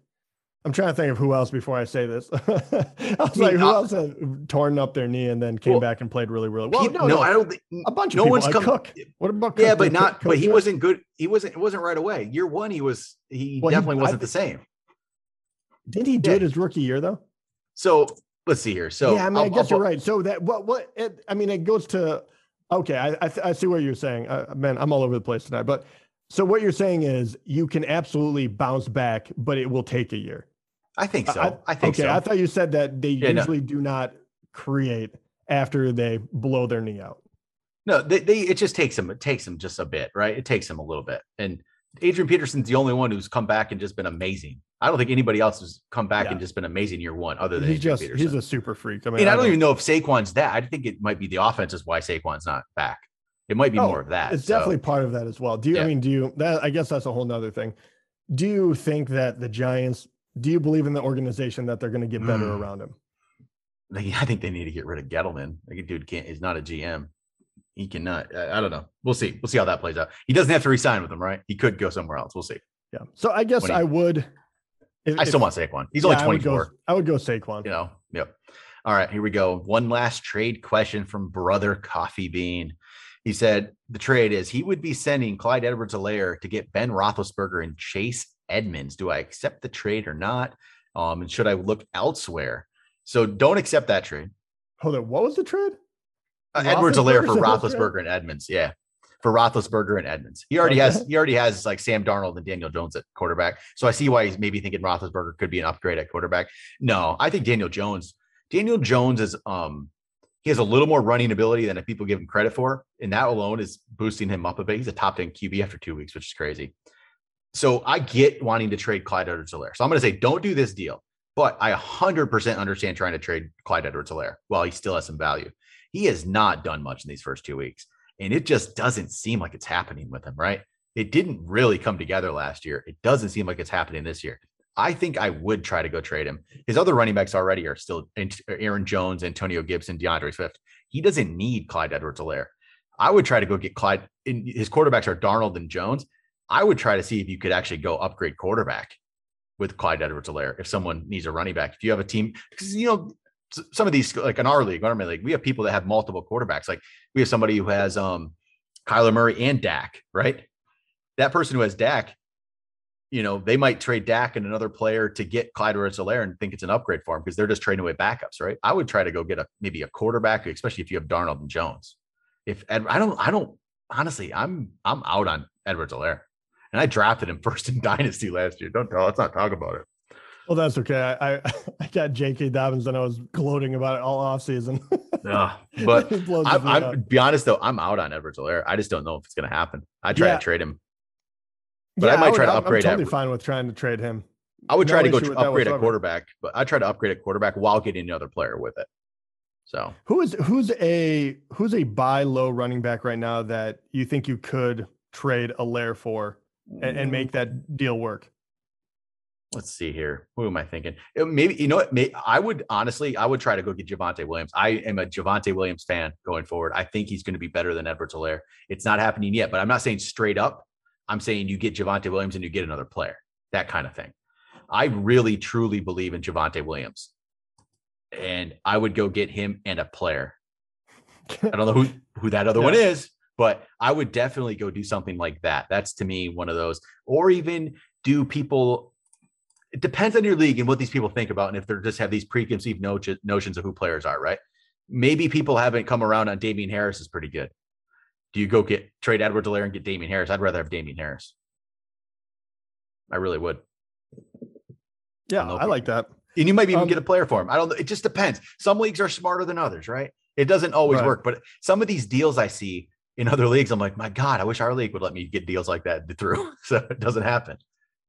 I'm trying to think of who else before I say this. I was I mean, like, who else had torn up their knee and then came well, back and played really, really well? no, no, I don't think a bunch of no people. one's come. Cook. What about Cook? Yeah, but not. Cook, but he wasn't good. He wasn't. It wasn't right away. Year one, he was. He well, definitely he, wasn't the same. Didn't he do yeah. it his rookie year though? So let's see here. So yeah, I mean, I'll, i guess I'll, you're right. So that what what it, I mean, it goes to okay. I I, I see what you're saying. Uh, man, I'm all over the place tonight, but so what you're saying is you can absolutely bounce back, but it will take a year. I think so. I, I think okay, so. I thought you said that they yeah, usually no. do not create after they blow their knee out. No, they, they it just takes them. It takes them just a bit, right? It takes them a little bit. And Adrian Peterson's the only one who's come back and just been amazing. I don't think anybody else has come back yeah. and just been amazing year one, other than he's just Peterson. he's a super freak. I mean, I, I don't, don't even know if Saquon's that. I think it might be the offense is why Saquon's not back. It might be oh, more of that. It's so. definitely part of that as well. Do you? Yeah. I mean, do you? That I guess that's a whole nother thing. Do you think that the Giants? Do you believe in the organization that they're going to get better mm. around him? I think they need to get rid of Gettleman. Like, dude can't. He's not a GM. He cannot. I, I don't know. We'll see. We'll see how that plays out. He doesn't have to resign with them, right? He could go somewhere else. We'll see. Yeah. So I guess I would. If, I still if, want Saquon. He's yeah, only 24. I would, go, I would go Saquon. You know. Yep. All right. Here we go. One last trade question from brother Coffee Bean. He said the trade is he would be sending Clyde Edwards-Helaire to get Ben Roethlisberger and Chase Edmonds. Do I accept the trade or not? Um, and should I look elsewhere? So don't accept that trade. Hold on. What was the trade? Uh, Edwards-Helaire for Roethlisberger and Edmonds. Yeah. For Roethlisberger and Edmonds. He already okay. has he already has like Sam Darnold and Daniel Jones at quarterback. So I see why he's maybe thinking Roethlisberger could be an upgrade at quarterback. No, I think Daniel Jones Daniel Jones is um he has a little more running ability than people give him credit for, and that alone is boosting him up a bit. He's a top 10 QB after two weeks, which is crazy. So I get wanting to trade Clyde Edwards-Helaire. So I'm going to say, don't do this deal. But I 100% understand trying to trade Clyde Edwards-Helaire while he still has some value. He has not done much in these first two weeks, and it just doesn't seem like it's happening with him, right? It didn't really come together last year. It doesn't seem like it's happening this year. I think I would try to go trade him. His other running backs already are still Aaron Jones, Antonio Gibson, D'Andre Swift. He doesn't need Clyde Edwards-Helaire. I would try to go get Clyde. His quarterbacks are Darnold and Jones. I would try to see if you could actually go upgrade quarterback with Clyde Edwards-Helaire if someone needs a running back. If you have a team, because you know some of these, like in our league, our league, we have people that have multiple quarterbacks. Like we have somebody who has um Kyler Murray and Dak, right? That person who has Dak, you know, they might trade Dak and another player to get Clyde Edwards-Helaire and think it's an upgrade for him because they're just trading away backups, right? I would try to go get a maybe a quarterback, especially if you have Darnold and Jones. If Ed, I don't, I don't honestly, I'm I'm out on Edwards-Helaire, and I drafted him first in Dynasty last year. Don't tell, let's not talk about it. Well, that's okay. I I, got J.K. Dobbins and I was gloating about it all off season. yeah, but I'm, I'm be honest though, I'm out on Edwards-Helaire. I just don't know if it's going to happen. I try yeah. to trade him, but yeah, I might I would, try to upgrade. I'm totally fine with trying to trade him. I would no try to go tr- upgrade a quarterback, but I try to upgrade a quarterback while getting another player with it. So who is who's a who's a buy low running back right now that you think you could trade Helaire for and, and make that deal work? Let's see here. Who am I thinking? Uh, maybe you know what? May, I would honestly, I would try to go get Javonte Williams. I am a Javonte Williams fan going forward. I think he's going to be better than Edwards-Helaire. It's not happening yet, but I'm not saying straight up. I'm saying you get Javonte Williams and you get another player, that kind of thing. I really truly believe in Javonte Williams, and I would go get him and a player. I don't know who who that other yeah. one is, but I would definitely go do something like that. That's to me one of those, or even do people it depends on your league and what these people think about, and if they just have these preconceived notions of who players are, right? Maybe people haven't come around on Damien Harris is pretty good. Do you go get trade Edwards-Helaire and get Damien Harris? I'd rather have Damien Harris. I really would. Yeah, I, I like that. And you might even um, get a player for him. I don't. It just depends. Some leagues are smarter than others, right? It doesn't always right. work. But some of these deals I see in other leagues, I'm like, my God, I wish our league would let me get deals like that through. so it doesn't happen.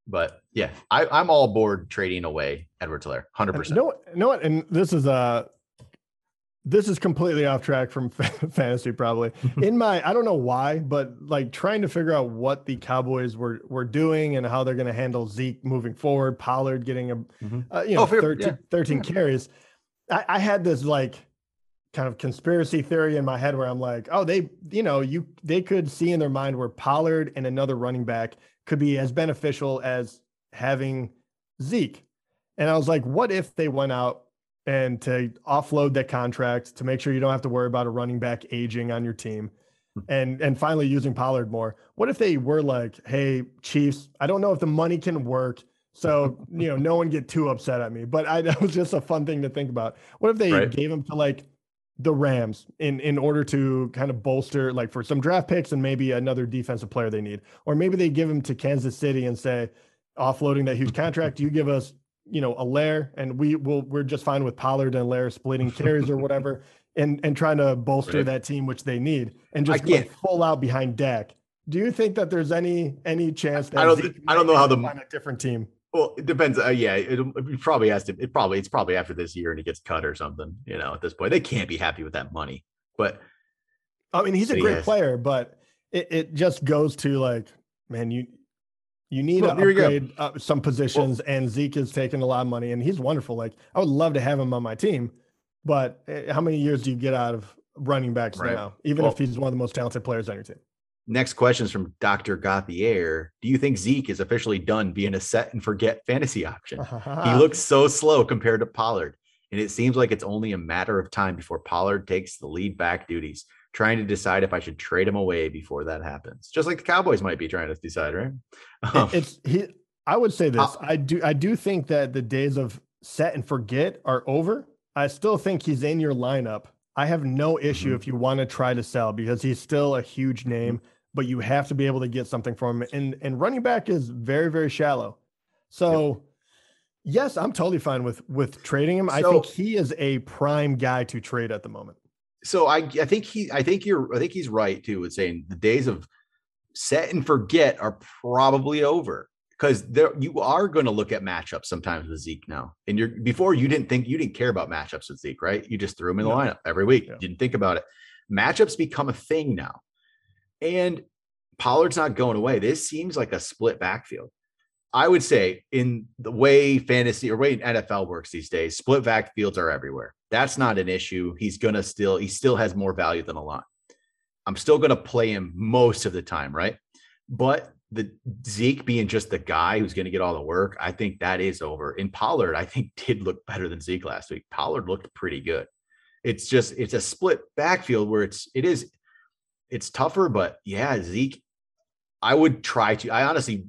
But yeah, I, I'm all aboard trading away Edwards-Helaire, hundred percent. No, no, and this is uh this is completely off track from fantasy probably in my i don't know why but like trying to figure out what the cowboys were were doing and how they're going to handle zeke moving forward pollard getting a mm-hmm. uh, you know oh, 13, yeah. 13 yeah. carries I, I, had this like kind of conspiracy theory in my head where i'm like oh they you know you they could see in their mind where pollard and another running back could be as beneficial as having Zeke. And I was like, what if they went out and to offload that contract to make sure you don't have to worry about a running back aging on your team hmm. and and finally using Pollard more? What if they were like, hey, Chiefs, I don't know if the money can work. So, you know, no one get too upset at me. But I that was just a fun thing to think about. What if they right. gave him to like the Rams in in order to kind of bolster like for some draft picks and maybe another defensive player they need, or maybe they give him to Kansas City and say, offloading that huge contract, you give us you know Helaire and we will we're just fine with Pollard and Lair splitting carries or whatever, and and trying to bolster right. that team which they need and just like full out behind Dak. Do you think that there's any any chance that I don't I don't know how the find a different team? Well, it depends. Uh, yeah, it, it, probably has to. It probably it's probably after this year and he gets cut or something. You know, at this point, they can't be happy with that money. But I mean, he's a great player, but it, it just goes to like, man, you you need well, to upgrade uh, some positions, well, and Zeke is taking a lot of money, and he's wonderful. Like, I would love to have him on my team, but eh, how many years do you get out of running backs right. now? Even well, if he's one of the most talented players on your team. Next question is from Dr. Gauthier. Do you think Zeke is officially done being a set and forget fantasy option? he looks so slow compared to Pollard, and it seems like it's only a matter of time before Pollard takes the lead back duties. Trying to decide if I should trade him away before that happens, just like the Cowboys might be trying to decide, right? Um, it's he. I would say this. Uh, I do. I do think that the days of set and forget are over. I still think he's in your lineup. I have no issue mm-hmm. if you want to try to sell because he's still a huge name but you have to be able to get something from him. And and running back is very very shallow. So Yes, I'm totally fine with with trading him. I think he is a prime guy to trade at the moment. So I I think he I think you're I think he's right too with saying the days of set and forget are probably over because there you are going to look at matchups sometimes with Zeke now. And you're before you didn't think you didn't care about matchups with Zeke, right? You just threw him in the No. lineup every week. Yeah. Didn't think about it. Matchups become a thing now. And Pollard's not going away. This seems like a split backfield. I would say in the way fantasy or way NFL works these days, split backfields are everywhere. That's not an issue. He's gonna still he still has more value than a lot. I'm still gonna play him most of the time, right? But the Zeke being just the guy who's gonna get all the work, I think that is over. And Pollard, I think, did look better than Zeke last week. Pollard looked pretty good. It's just it's a split backfield where it's it is it's tougher, but yeah, Zeke, I would try to. I honestly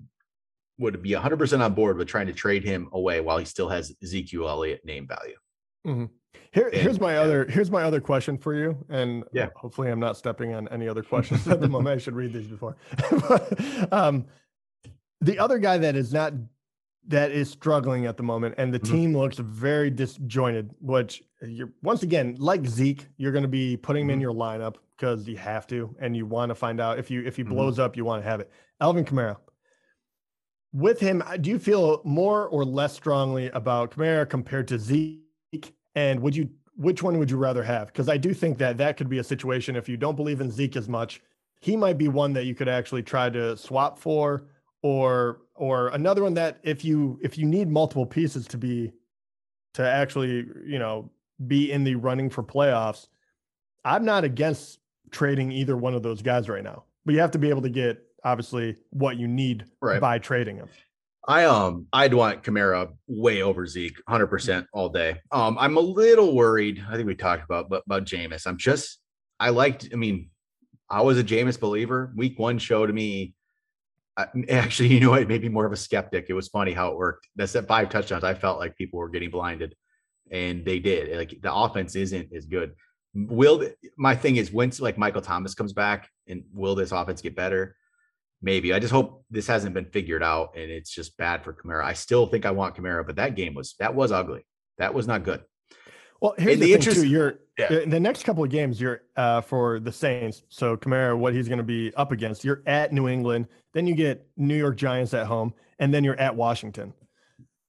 would be 100% on board with trying to trade him away while he still has Ezekiel Elliott name value. Here, And- here's my other here's my other question for you, and Yeah. hopefully I'm not stepping on any other questions at the moment. I should read these before. But, um, the other guy that is not that is struggling at the moment, and the Mhm. team looks very disjointed. Which you're once again like Zeke, you're going to be putting him in Mhm. your lineup because you have to, and you want to find out if you if he Mhm. blows up, you want to have it. Alvin Kamara. With him, uh, do you feel more or less strongly about Kamara compared to Zeke? And would you, which one would you rather have? Because I do think that that could be a situation if you don't believe in Zeke as much, he might be one that you could actually try to swap for, or or another one that if you if you need multiple pieces to be to actually you know be in the running for playoffs, I'm not against trading either one of those guys right now. But you have to be able to get obviously what you need Right. by trading them. I um I'd want Kamara way over Zeke, 100% all day. Um I'm a little worried. I think we talked about but about Jameis. I'm just I liked I mean I was a Jameis believer. Week 1 showed me actually you know what maybe more of a skeptic. It was funny how it worked. That's at five touchdowns. I felt like people were getting blinded and they did. Like the offense isn't as good. Will my thing is once like Michael Thomas comes back and will this offense get better? Maybe. I just hope this hasn't been figured out and it's just bad for Kamara. I still think I want Kamara, but that game was that was ugly. That was not good. Well, here's the, the thing interest- too. You're Yeah. in the next couple of games. You're uh, for the Saints. So Kamara, what he's going to be up against. You're at New England, then you get New York Giants at home, and then you're at Washington.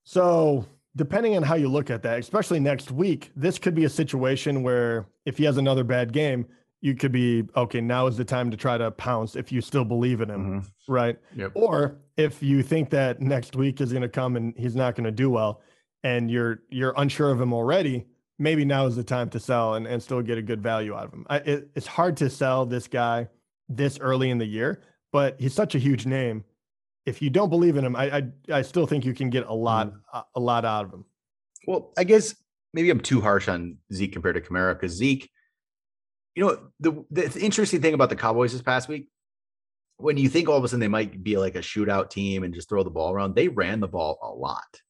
So depending on how you look at that, especially next week, this could be a situation where if he has another bad game, you could be okay. Now is the time to try to pounce if you still believe in him, right? Yep. Or if you think that next week is going to come and he's not going to do well, and you're you're unsure of him already, maybe now is the time to sell and, and still get a good value out of him. I, it, it's hard to sell this guy this early in the year, but he's such a huge name. If you don't believe in him, I I, I still think you can get a lot mm-hmm. a, a lot out of him. Well, I guess maybe I'm too harsh on Zeke compared to Kamara because Zeke, you know, the, the interesting thing about the Cowboys this past week, when you think all of a sudden they might be like a shootout team and just throw the ball around, they ran the ball a lot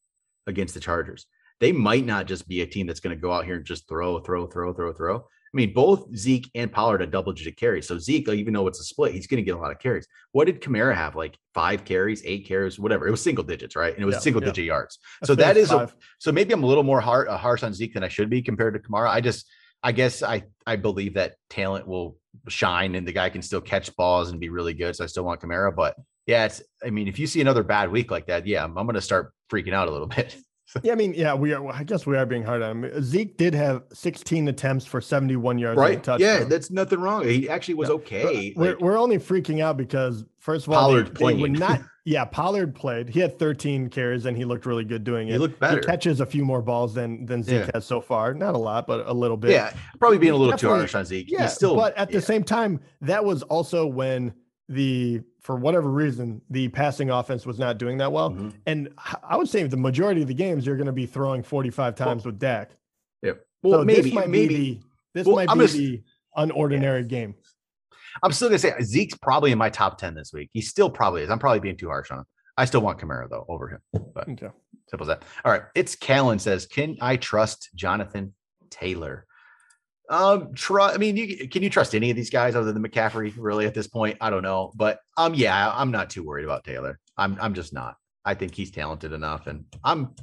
against the Chargers. They might not just be a team that's going to go out here and just throw, throw, throw, throw, throw. I mean, both Zeke and Pollard are double digit carries. So Zeke, even though it's a split, he's going to get a lot of carries. What did Kamara have? Like five carries, eight carries, whatever. It was single digits, right? And it was Yeah, single yeah. digit yards. So that is a, so maybe I'm a little more hard, uh, harsh on Zeke than I should be compared to Kamara. I just, I guess I, I believe that talent will shine and the guy can still catch balls and be really good. So I still want Kamara, but yeah, it's, I mean, if you see another bad week like that, yeah, I'm, I'm going to start freaking out a little bit. Yeah, I mean, yeah, we are. I guess we are being hard on him. Zeke did have 16 attempts for 71 yards, right? Yeah, that's nothing wrong. He actually was Yeah. okay. We're, Like, we're only freaking out because first of all, Pollard they, they would not. Yeah, Pollard played. He had 13 carries and he looked really good doing it. he looked better. He catches a few more balls than than Zeke Yeah. has so far. Not a lot, but a little bit. yeah, probably being a little too harsh on Zeke. yeah. He's still, but at the same time, that was also when the for whatever reason the passing offense was not doing that well. Mhm. And I would say the majority of the games you're going to be throwing 45 times with Dak. Yeah. Well, so maybe, this might maybe. be the, this Well, might I'm be just- the unordinary game. I'm still gonna say Zeke's probably in my top 10 this week. He still probably is. I'm probably being too harsh on him. I still want Kamara though over him. But Okay. simple as that. All right. It's Callan says, Can I trust Jonathan Taylor? Um, try. I mean, you, can you trust any of these guys other than McCaffrey? Really, at this point, I don't know. But um, yeah, I'm not too worried about Taylor. I'm I'm just not. I think he's talented enough, and I'm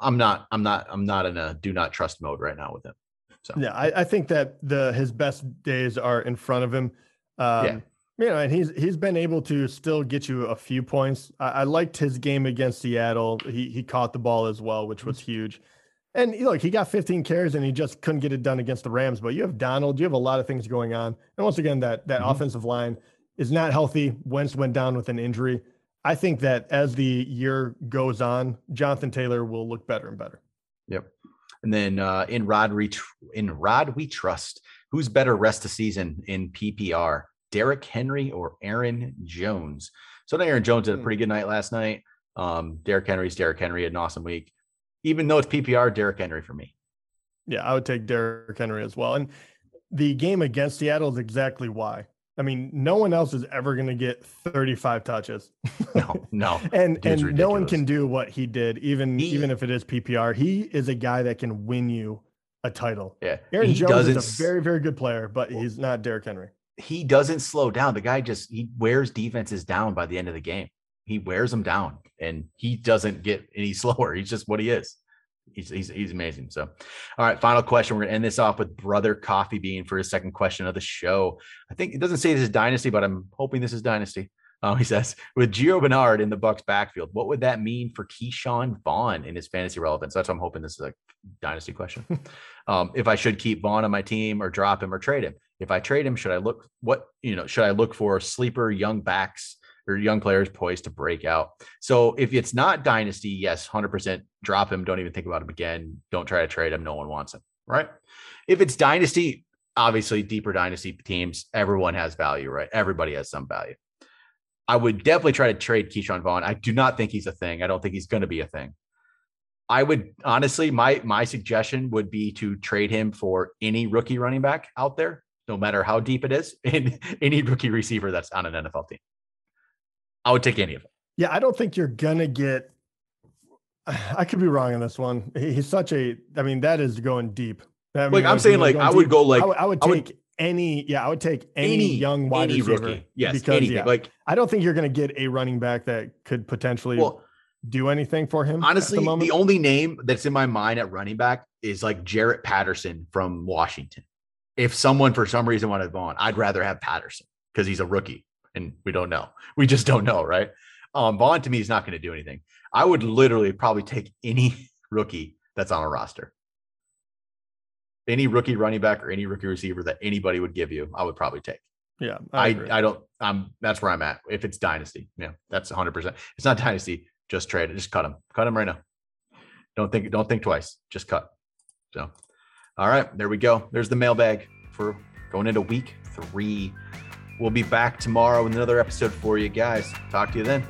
I'm not, I'm not, I'm not in a do not trust mode right now with him. So yeah, I, I think that the his best days are in front of him. Um, yeah. You know, and he's he's been able to still get you a few points. I, I liked his game against Seattle. He he caught the ball as well, which was huge. And look, he got 15 carries and he just couldn't get it done against the Rams. But you have Donald, you have a lot of things going on. And once again, that that mm-hmm. offensive line is not healthy. Wentz went down with an injury. I think that as the year goes on, Jonathan Taylor will look better and better. Yep. And then uh, in Rod we tr- in Rod we trust. Who's better rest of season in PPR? Derrick Henry or Aaron Jones? So now Aaron Jones had a hmm. pretty good night last night. Um, Derrick Henry's Derrick Henry had an awesome week. Even though it's PPR, Derrick Henry for me. Yeah, I would take Derrick Henry as well. And the game against Seattle is exactly why. I mean, no one else is ever going to get 35 touches. no, no. and and ridiculous. no one can do what he did, even he, even if it is PPR. He is a guy that can win you a title. Yeah, Aaron he Jones is a very very good player, but he's not Derrick Henry. He doesn't slow down. The guy just he wears defenses down by the end of the game. He wears them down, and he doesn't get any slower. He's just what he is he's, he's, he's amazing. So, all right, final question. We're gonna end this off with brother Coffee Bean for his second question of the show. I think it doesn't say this is dynasty, but I'm hoping this is dynasty. Um, he says, with Gio Bernard in the Bucs backfield, what would that mean for Ke'Shawn Vaughn in his fantasy relevance? That's what I'm hoping this is a dynasty question. um, if I should keep Vaughn on my team or drop him or trade him. If I trade him, should I look what you know? Should I look for sleeper young backs or young players poised to break out. So if it's not dynasty, yes, 100% drop him. Don't even think about him again. Don't try to trade him. No one wants him, right? If it's dynasty, obviously deeper dynasty teams, everyone has value, right? Everybody has some value. I would definitely try to trade Ke'Shawn Vaughn. I do not think he's a thing. I don't think he's going to be a thing. I would honestly, my my suggestion would be to trade him for any rookie running back out there, no matter how deep it is, and any rookie receiver that's on an NFL team. I would take any of it. Yeah, I don't think you're gonna get. I could be wrong on this one. He's such a. I mean, that is going deep. I mean, like I'm saying, like I would deep. go like I would, I would take I would, any. Yeah, I would take any, any young wide any receiver. Rookie. Yes, because anything. yeah, like I don't think you're gonna get a running back that could potentially. Well, do anything for him. Honestly, the, the, only name that's in my mind at running back is like Jaret Patterson from Washington. If someone for some reason wanted Vaughn, I'd rather have Patterson because he's a rookie and we don't know. We just don't know, right? Um, Vaughn to me is not going to do anything. I would literally probably take any rookie that's on a roster. Any rookie running back or any rookie receiver that anybody would give you, I would probably take. Yeah, I I, I don't. I'm that's where I'm at. If it's dynasty, yeah, that's 100. percent It's not dynasty. Just trade it. Just cut them. Cut them right now. Don't think. Don't think twice. Just cut. So, all right, there we go. There's the mailbag for going into week three. We'll be back tomorrow with another episode for you guys. Talk to you then.